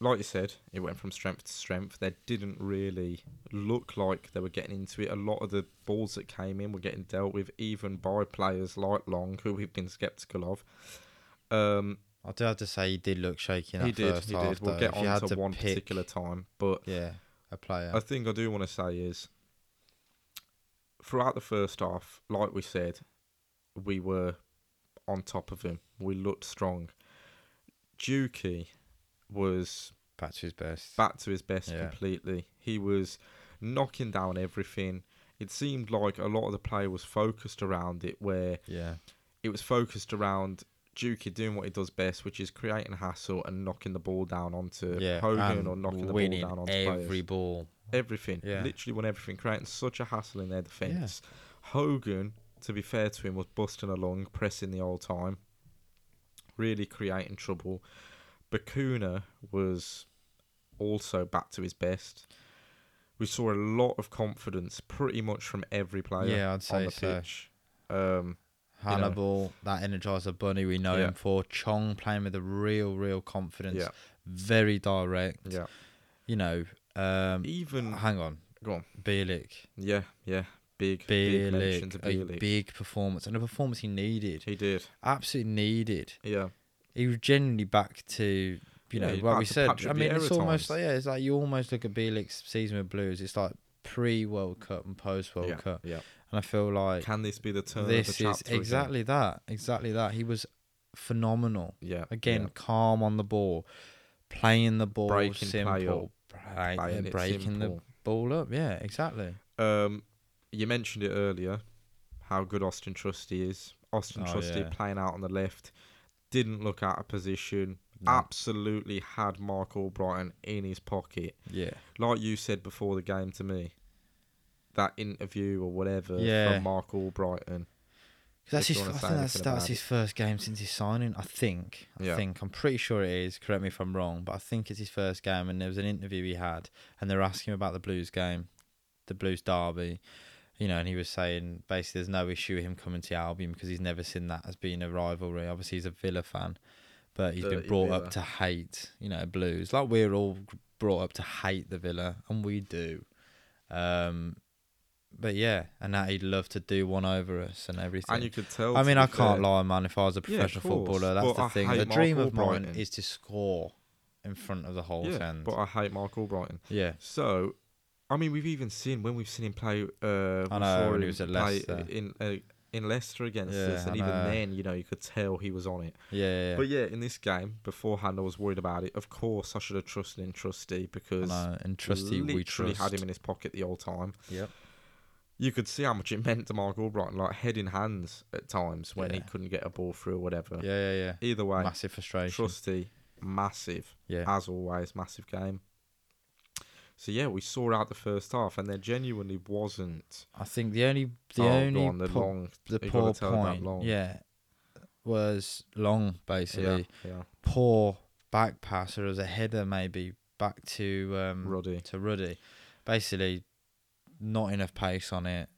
like you said, it went from strength to strength. They didn't really look like they were getting into it. A lot of the balls that came in were getting dealt with, even by players like Long, who we've been sceptical of. Um, I do have to say, he did look shaky he did, first he did. We'll though. get on to one pick, particular time, but Yeah, a player. a thing I do want to say is, throughout the first half, like we said, we were on top of him. We looked strong. Juki was Back to his best. back to his best Yeah. completely. He was knocking down everything. It seemed like a lot of the play was focused around it, where yeah, it was focused around Juki doing what he does best, which is creating hassle and knocking the ball down onto yeah. Hogan or knocking the ball down onto every players. ball. Everything, Yeah. literally won everything, creating such a hassle in their defence. Hogan, to be fair to him, was busting along, pressing the whole time, really creating trouble. Bacuna was also back to his best. We saw a lot of confidence, pretty much from every player Yeah, I'd on say the so. Um, pitch. Um, know. Hannibal, that Energizer Bunny we know Yeah. him for. Chong playing with a real, real confidence. Yeah. Very direct. yeah, You know, um, even hang on. go on. Bielik. Yeah, yeah, big, big mention Bielik. to A big performance. And a performance he needed. He did, Absolutely needed. yeah, He was genuinely back to, you know, what we said. I mean, it's almost like, yeah, it's like you almost look at Bielik's season with Blues. It's like pre World Cup and post World yeah, Cup. yeah. And I feel like Can this be the turn this of the is chapter? again? exactly that. Exactly that. He was phenomenal. Yeah, Again, yeah. calm on the ball, playing the ball Breaking play simple, play- it breaking the ball up. Yeah, exactly. Um, you mentioned it earlier, how good Auston Trusty is. Auston Oh, Trusty yeah. playing out on the left, didn't look out of position. No. Absolutely had Marc Albrighton in his pocket. Yeah, Like you said before the game to me, that interview or whatever Yeah. from Marc Albrighton. that's his. I think that's that's his first game since his signing. I think. I Yeah. think. I'm pretty sure it is. Correct me if I'm wrong, but I think it's his first game. And there was an interview he had, and they were asking him about the Blues game, the Blues derby. You know, and he was saying basically there's no issue with him coming to Albion because he's never seen that as being a rivalry. Obviously, he's a Villa fan, but he's been brought Villa. up to hate, you know, Blues. Like we're all brought up to hate the Villa, and we do. Um, but yeah, and that he'd love to do one over us and everything. And you could tell. I mean, I can't fair, lie, man. If I was a professional course, footballer, that's but the I thing. The Mark dream of mine is to score in front of the whole Yeah, but I hate Marc Albrighton. yeah, So, I mean, we've even seen when we've seen him play. Uh, I know, when he was at Leicester. in uh, in Leicester against Yeah, us, and I even know. then, you know, you could tell he was on it. yeah, yeah. But yeah, in this game beforehand, I was worried about it. Of course, I should have trusted in Trusty I because know, and trusty, literally we trust. had him in his pocket the whole time. Yep. You could see how much it [laughs] meant to Marc Albrighton, like head in hands at times when he couldn't get a ball through or whatever. Yeah, yeah, yeah. Either way, Massive frustration. Trusty, massive yeah. as always, massive game. So yeah, we saw out the first half, and there genuinely wasn't. I think the only the oh, only on, the po- long, the poor point, long. yeah, was long basically. yeah, yeah. Poor back pass or as a header maybe back to um Ruddy. to Ruddy. Basically, not enough pace on it.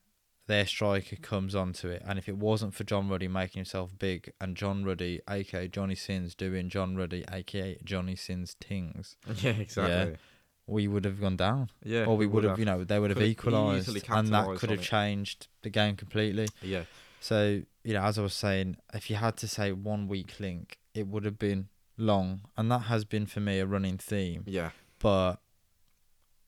Their striker comes onto it, and if it wasn't for John Ruddy making himself big and John Ruddy, aka Johnny Sins, doing John Ruddy, aka Johnny Sins tings, [laughs] Yeah, exactly. we would have gone down, Yeah, or we would have, you know, they would have equalised, and that could have it. changed the game completely. Yeah, So, you know, as I was saying, if you had to say one weak link, it would have been long. And that has been for me a running theme. yeah. But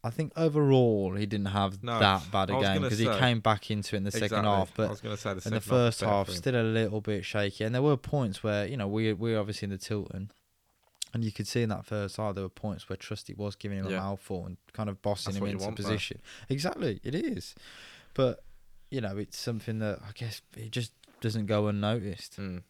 I think overall, he didn't have No, that bad a game because he came back into it in the second exactly. half. I But was going to say the in the first half, half, better for him. still a little bit shaky. And there were points where, you know, we, we were obviously in the Tilton. And you could see in that first half, there were points where Trusty was giving him Yeah. a mouthful and kind of bossing That's him into want, though. position. Exactly, it is. But, you know, it's something that I guess it just doesn't go unnoticed. Mm.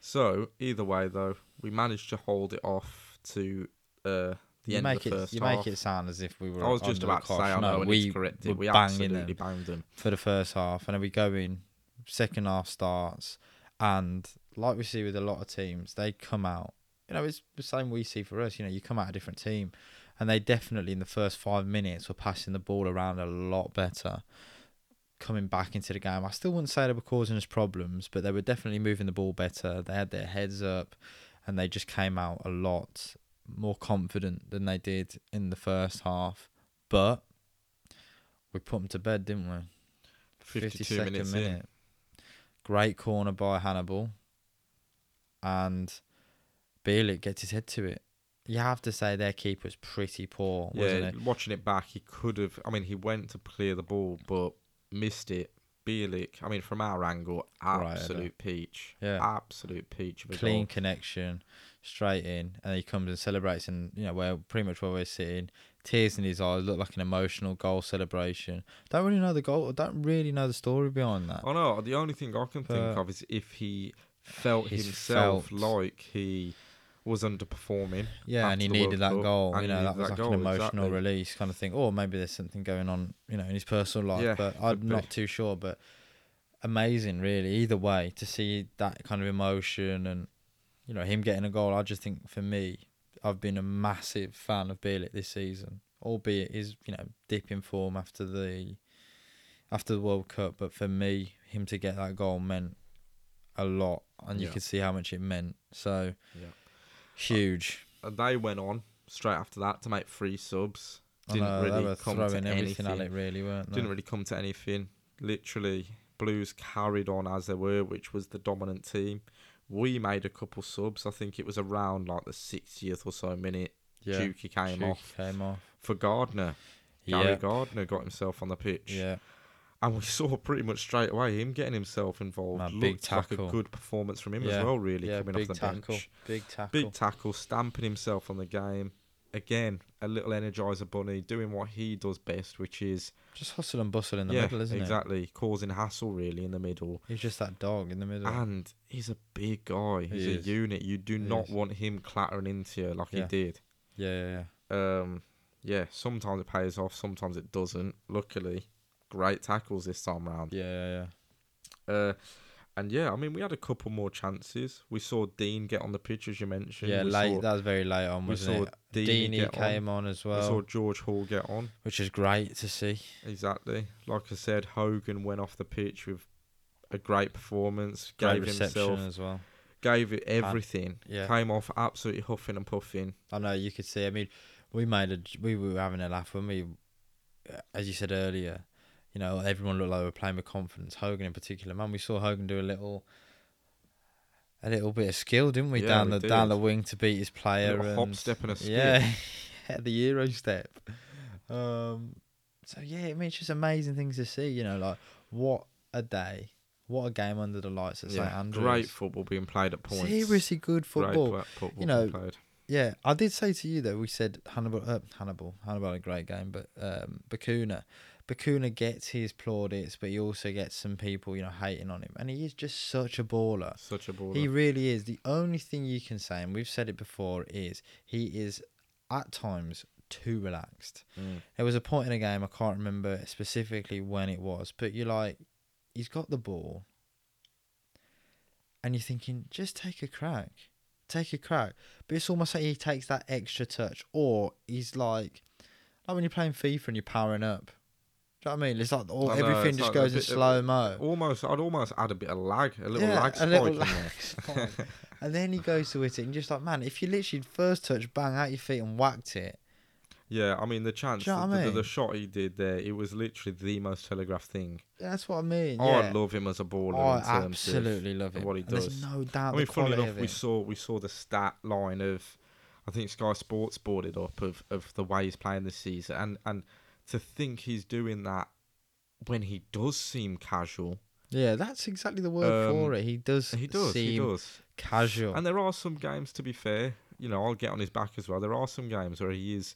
So either way, though, we managed to hold it off to uh, the you end make of the it first you half. make it sound as if we were. I was just about to say. I know, no, we corrected. were We banging absolutely them banged them. for the first half, and then we go in. Second half starts, and like we see with a lot of teams, they come out. You know, it's the same we see for us. You know, you come out a different team, and they definitely in the first five minutes were passing the ball around a lot better. Coming back into the game, I still wouldn't say they were causing us problems, but they were definitely moving the ball better. They had their heads up, and they just came out a lot more confident than they did in the first half. But we put them to bed, didn't we? 52 minutes in. Great corner by Hannibal. And Bielik gets his head to it. You have to say their keeper's pretty poor, wasn't Yeah, it? watching it back, he could have. I mean, he went to clear the ball, but missed it. Bielik, I mean, from our angle, Right, absolute peach. Yeah. Absolute peach of Clean goal. connection, straight in, and he comes and celebrates, and you know where pretty much where we're sitting, tears in his eyes, look like an emotional goal celebration. Don't really know the goal. Don't really know the story behind that. I know. The only thing I can think of is if he felt himself felt- like he was underperforming. Yeah, and he needed World that Cup, goal. You know, that was that like an emotional exactly. release kind of thing. Or maybe there's something going on, you know, in his personal life. Yeah, but I'm could be. not too sure. But amazing, really. Either way, to see that kind of emotion and you know him getting a goal. I just think for me, I've been a massive fan of Bielik this season. Albeit his you know dip in form after the after the World Cup, but for me, him to get that goal meant a lot, and you Yeah. could see how much it meant. So Yeah. huge. And they went on straight after that to make three subs. Didn't know, really come to anything. at it, really, weren't they? Didn't really come to anything. Literally, Blues carried on as they were, which was the dominant team. We made a couple subs. I think it was around like the 60th or so minute. yeah. Juki came off Came off. for Gardner. Gary Yeah, Gardner got himself on the pitch. yeah, And we [laughs] saw pretty much straight away him getting himself involved. Man, big Looked like a tackle. good performance from him Yeah, as well, really, yeah. coming off the tackle, bench. big tackle. Big tackle, stamping himself on the game. Again, a little energizer bunny doing what he does best, which is Just hustle and bustle in the yeah, middle, isn't it? exactly, causing hassle really in the middle. He's just that dog in the middle. And he's a big guy. He's He a unit. You do He not is. want him clattering into you like Yeah. he did. yeah, yeah, yeah. Um, yeah, sometimes it pays off, sometimes it doesn't. Luckily, great tackles this time round. Yeah, yeah, yeah. Uh, and yeah, I mean, we had a couple more chances. We saw Dean get on the pitch, as you mentioned. Yeah, we late. Saw, that was very late on, we wasn't saw it? Deeney get on. came on as well. We saw George Hall get on. which is great to see. Exactly. Like I said, Hogan went off the pitch with a great performance. Great gave reception himself, as well. gave it everything. Yeah. Came off absolutely huffing and puffing. I know you could see. I mean, we made a we were having a laugh when we, uh, as you said earlier, you know, everyone looked like they were playing with confidence. Hogan in particular, man, we saw Hogan do a little, a little bit of skill, didn't we, Yeah, down we the down the wing to beat his player. little hop, step and a [laughs] skip. Yeah, [laughs] yeah, the Euro step. Um, so yeah, I mean, it's just amazing things to see. You know, like what a day, what a game under the lights at St Yeah, Andrews. great football being played at points. Seriously good football. Great football You know, played. Yeah, I did say to you though. We said Hannibal, uh, Hannibal, Hannibal, had a great game, but um, Bacuna, Bacuna gets his plaudits, but he also gets some people, you know, hating on him, and he is just such a baller. Such a baller. He really is. The only thing you can say, and we've said it before, is he is at times too relaxed. Mm. There was a point in a game I can't remember specifically when it was, but you're like, he's got the ball, and you're thinking, just take a crack, take a crack. But it's almost like he takes that extra touch, or he's like, like when you're playing FIFA and you're powering up. Do you know what I mean? It's like all, I know, everything it's just like a goes in bit of- slow mo. Almost, I'd almost add a bit of lag, a little lag spike lag spike. and then he goes to hit it, and just like, man, if you literally first touch, bang out your feet and whacked it, Yeah, I mean the chance, Do you know the, what I the, the mean? shot he did there, it was literally the most telegraphed thing. that's what I mean. I Yeah. love him as a baller. I in terms of- absolutely love him. what he And there's does. no doubt I the mean, funny quality enough, of we it. saw we saw the stat line of, I think Sky Sports it up of, of the way he's playing this season, and and to think he's doing that when he does seem casual. Yeah, that's exactly the word for Um, it. He does. He does, seem he does. casual. And there are some games, to be fair, you know, I'll get on his back as well. There are some games where he is,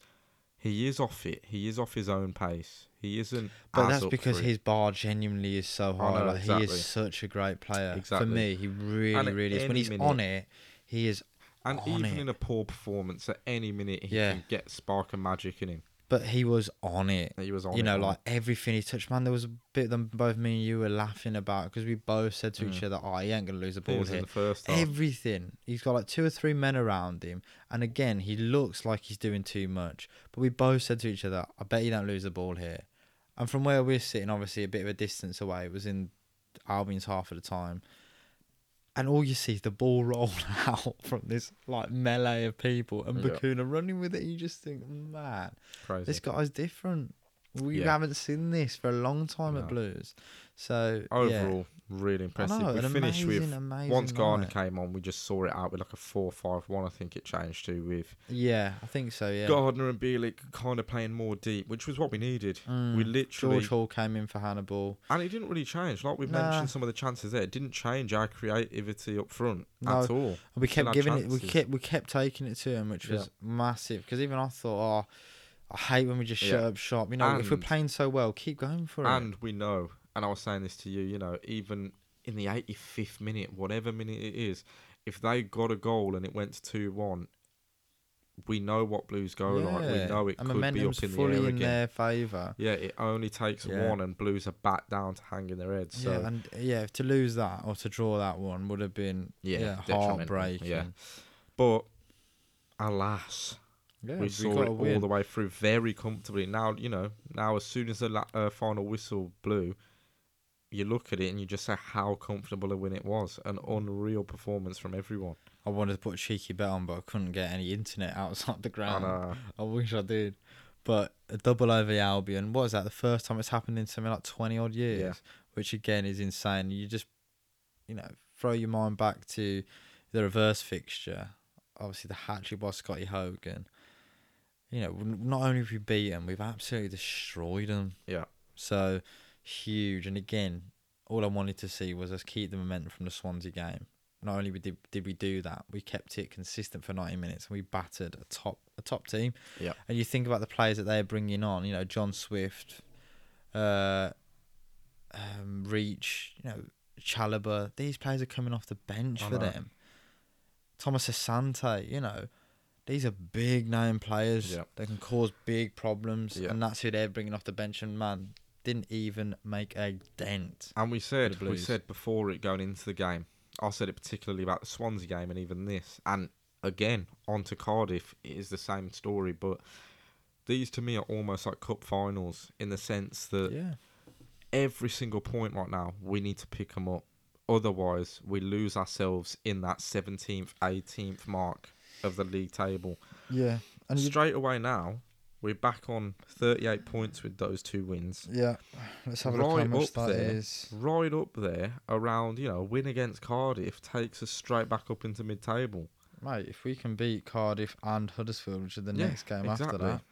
he is off it. He is off his own pace. He isn't. but that's because for his bar genuinely is so high. know, like he is such a great player. Exactly. For me, he really, And really is. When he's minute- on it, he is. and even it. in a poor performance, at any minute he Yeah. can get spark and magic in him. But he was on it. He was on. you it, know, it. like everything he touched, man. There was a bit that both me and you were laughing about because we both said to each Mm. other, "Oh, he ain't gonna lose the He ball in here." the first half. Everything. He's got like two or three men around him, and again, he looks like he's doing too much. But we both said to each other, "I bet you don't lose the ball here." And from where we're sitting, obviously a bit of a distance away, it was in Albion's half of the time. And all you see is the ball roll [laughs] out from this like melee of people, and Yeah. Bacuna running with it. You just think, man, Crazy. this guy's different. We Yeah. haven't seen this for a long time at Blues. So yeah. Overall, really impressive. know, we finished with amazing, amazing once Gardner night. came on, we just saw it out with like a four-five-one. I think it changed to with Yeah, I think so. Yeah. Gardner and Bielik kind of playing more deep, which was what we needed. Mm, We literally George Hall came in for Hannibal. and it didn't really change. Like we Nah. mentioned, some of the chances there it didn't change our creativity up front No. at all. And we kept giving it. We kept we kept taking it to him, which was massive. Because even I thought, oh, I hate when we just shut Yeah. up shop. You know, if we're playing so well, keep going for it. And we know, and I was saying this to you, you know, even in the 85th minute, whatever minute it is, if they got a goal and it went to 2 1, we know what Blues go like. We know it and could be up in the fully air in again. their favour. Yeah, it only takes Yeah. one, and Blues are back down to hanging their heads. So yeah, and yeah, to lose that or to draw that one would have been Yeah, yeah, heartbreaking. yeah. But alas, Yeah, we saw it all win. the way through very comfortably. Now you know. Now, as soon as the la- uh, final whistle blew, you look at it and you just say how comfortable a win it was. An unreal performance from everyone. I wanted to put a cheeky bet on, but I couldn't get any internet [laughs] outside the ground. Uh, I wish I did. But a double over Albion, what is that? The first time it's happened in something like 20 odd years, Yeah. which again is insane. You just, you know, throw your mind back to the reverse fixture. Obviously, the hat trick by Scotty Hogan. You know, not only have we beaten, them, we've absolutely destroyed them. Yeah. So huge. And again, all I wanted to see was us keep the momentum from the Swansea game. Not only did did we do that, we kept it consistent for 90 minutes and we battered a top a top team. Yeah. And you think about the players that they're bringing on, you know, John Swift, uh, um, Reach, you know, Chalobah. These players are coming off the bench I for know. them. Thomas Asante, you know, these are big name players Yeah. that can cause big problems, Yeah. and that's who they're bringing off the bench. And man, didn't even make a dent. And we said we said before it going into the game. I said it particularly about the Swansea game and even this. And again, on to Cardiff, it is the same story, but these to me are almost like cup finals in the sense that Yeah. every single point right now, we need to pick them up. Otherwise, we lose ourselves in that 17th, 18th mark of the league table. Yeah. And Straight away now, we're back on 38 points with those two wins. yeah. Let's have a look how much up that there. is. Right up there, around, you know, a win against Cardiff takes us straight back up into mid table. Mate, if we can beat Cardiff and Huddersfield, which is the Yeah, next game after that,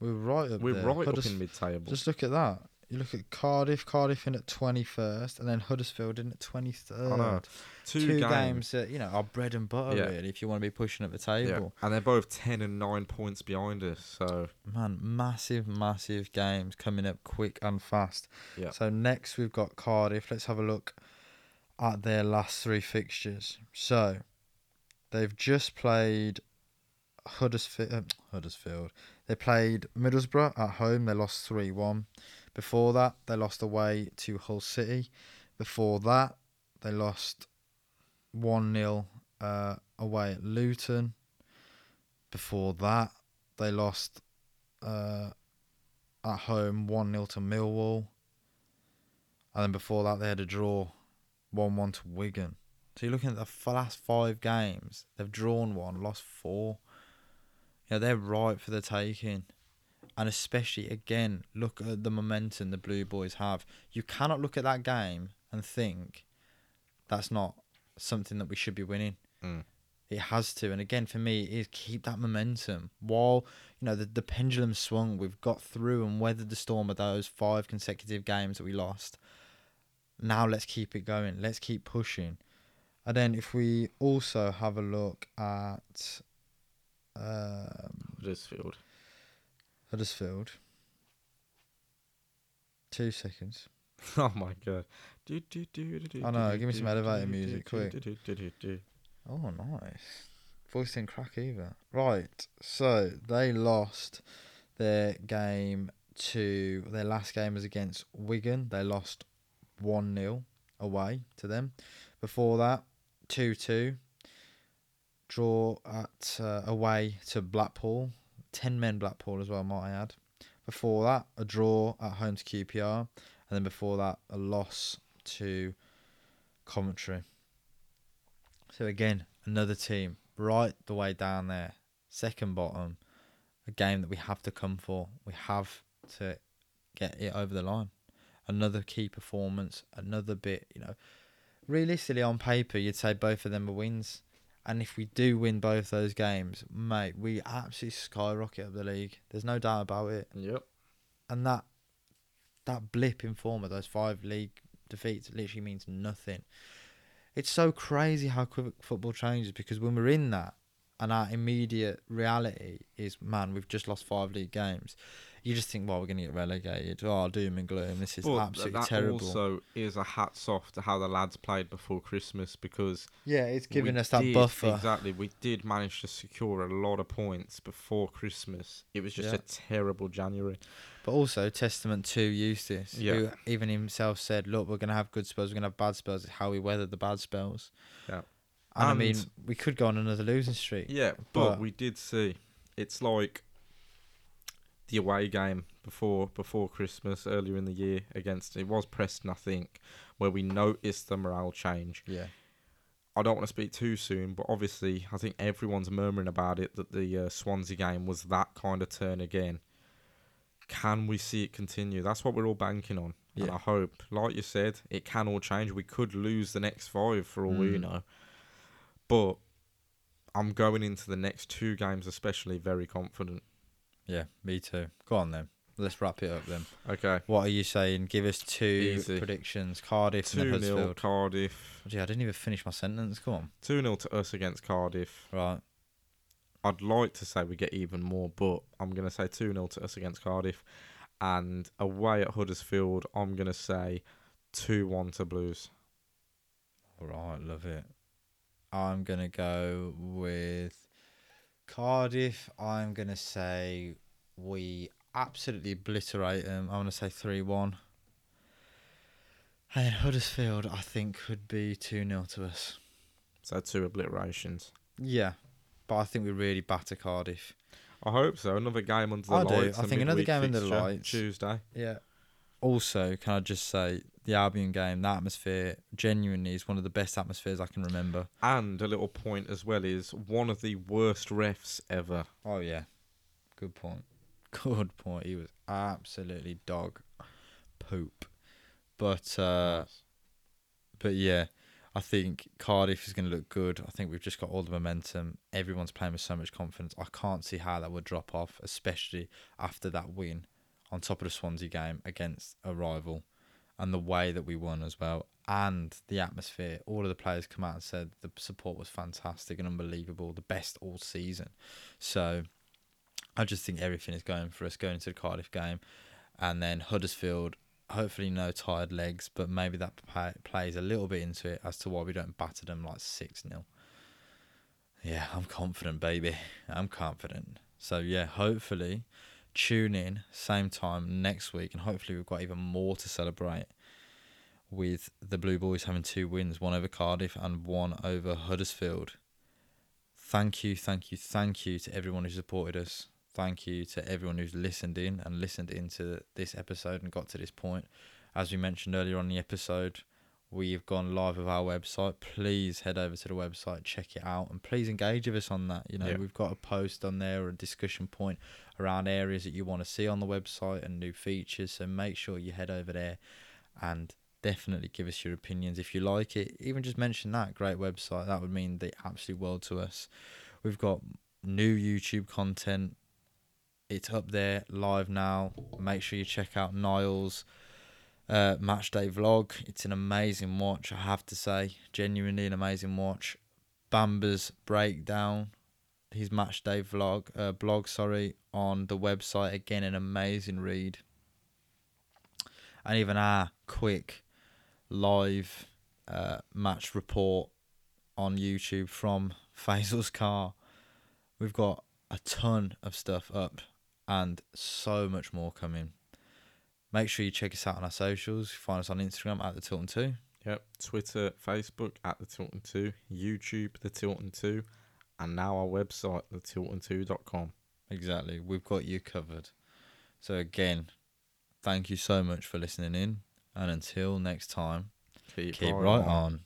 we're right up We're there. right Hudders- up in mid table. Just look at that. You look at Cardiff, Cardiff in at 21st, and then Huddersfield in at 23rd. I know. Two, Two, games. games that, you know, are bread and butter, Yeah. really, if you want to be pushing at the Yeah. table. And they're both 10 and 9 points behind us. So, Man, massive, massive games coming up quick and fast. Yeah. So next we've got Cardiff. Let's have a look at their last three fixtures. So they've just played Huddersfield. Uh, Huddersfield. They played Middlesbrough at home. They lost three one. Before that, they lost away to Hull City. Before that, they lost one 0 uh, away at Luton. Before that, they lost uh, at home 1 0 to Millwall. And then before that, they had a draw 1 1 to Wigan. So you're looking at the last five games, they've drawn one, lost four. Yeah, they're right for the taking. And especially, again, look at the momentum the Blue Boys have. You cannot look at that game and think that's not something that we should be winning. Mm. It has to, and again for me, is keep that momentum. While you know the the pendulum swung, we've got through and weathered the storm of those five consecutive games that we lost. Now let's keep it going. Let's keep pushing. And then if we also have a look at um, Huddersfield. Huddersfield. Two seconds. [laughs] Oh my god. Do, do, do, do, do, I know, do, give me do, some do, elevator do, music, do, quick. do, do, do, do, do. Oh, nice. Voice didn't crack either. Right. So they lost their game to their last game was against Wigan. They lost one 0 away to them. Before that, two two. Draw at uh, away to Blackpool. Ten men Blackpool as well, might I add. Before that, a draw at home to QPR, and then before that, a loss to Coventry. So again, another team right the way down there, second bottom, a game that we have to come for. We have to get it over the line. Another key performance, another bit, you know. Realistically, on paper, you'd say both of them are wins. And if we do win both those games, mate, we absolutely skyrocket up the league. There's no doubt about it. Yep. And that that blip in form of those five league defeats literally means nothing. It's so crazy how quick football changes because when we're in that and our immediate reality is, man, we've just lost five league games. You just think, well, we're going to get relegated. Oh, doom and gloom. This is But absolutely that terrible. also is a hats off to how the lads played before Christmas because yeah, it's giving us that did- buffer. Exactly. We did manage to secure a lot of points before Christmas. It was just Yeah. a terrible January. But also testament to Eustace, Yeah. who even himself said, "Look, we're going to have good spells. We're going to have bad spells. It's how we weather the bad spells." Yeah. And, I mean, we could go on another losing streak. Yeah, but, But- we did see it's like the away game before before Christmas earlier in the year against it was Preston, I think, where we noticed the morale change. Yeah. I don't want to speak too soon, but obviously I think everyone's murmuring about it that the uh, Swansea game was that kind of turn again. Can we see it continue? That's what we're all banking on. And I hope, like you said, it can all change. We could lose the next five for all we Mm. know. But I'm going into the next two games, especially, very confident. Yeah, me too. Go on then. Let's wrap it up then. Okay. What are you saying? Give us two Easy. predictions. Cardiff and 2 0 Huddersfield. Cardiff. Gee, I didn't even finish my sentence. Come on. 2 0 to us against Cardiff. Right. I'd like to say we get even more, but I'm going to say 2 0 to us against Cardiff. And away at Huddersfield, I'm going to say 2 1 to Blues. All right. Love it. I'm going to go with Cardiff. I'm going to say we absolutely obliterate them. I want to say 3 1. And Huddersfield, I think, could be 2 0 to us. So two obliterations. Yeah. but I think we really batter Cardiff. I hope so. Another game under the I do. lights. I a think another game under the lights. Tuesday. Yeah. Also, can I just say the Albion game, the atmosphere genuinely is one of the best atmospheres I can remember. And a little point as well is one of the worst refs ever. Oh yeah, good point. Good point. He was absolutely dog poop. But uh, but yeah, I think Cardiff is going to look good. I think we've just got all the momentum. Everyone's playing with so much confidence. I can't see how that would drop off, especially after that win on top of the Swansea game against a rival, and the way that we won as well, and the atmosphere. All of the players come out and said the support was fantastic and unbelievable, the best all season. So I just think everything is going for us going into the Cardiff game, and then Huddersfield. Hopefully, no tired legs, but maybe that play, plays a little bit into it as to why we don't batter them like 6 0. Yeah, I'm confident, baby. I'm confident. So, yeah, hopefully, tune in same time next week, and hopefully, we've got even more to celebrate with the Blue Boys having two wins one over Cardiff and one over Huddersfield. Thank you, thank you, thank you to everyone who supported us. Thank you to everyone who's listened in and listened into this episode and got to this point. As we mentioned earlier on the episode, we've gone live with our website. Please head over to the website, check it out, and please engage with us on that. You know, Yeah. we've got a post on there or a discussion point around areas that you want to see on the website and new features. So make sure you head over there and definitely give us your opinions if you like it. Even just mention that great website. That would mean the absolute world to us. We've got new YouTube content. It's up there live now. Make sure you check out Niall's uh, match day vlog. It's an amazing watch, I have to say. Genuinely an amazing watch. Bamber's breakdown, his match day vlog, uh, blog, sorry, on the website. Again, an amazing read. And even our quick live uh, match report on YouTube from [laughs] Faisal's car. We've got a ton of stuff up and so much more coming. Make sure you check us out on our socials. Find us on Instagram at the Tilton 2. Yep. Twitter, Facebook at the Tilton Two, YouTube the Tilton Two, and now our website the Tilton2.com. Exactly. We've got you covered. So, again, thank you so much for listening in. And until next time, Keep, keep right right on. on.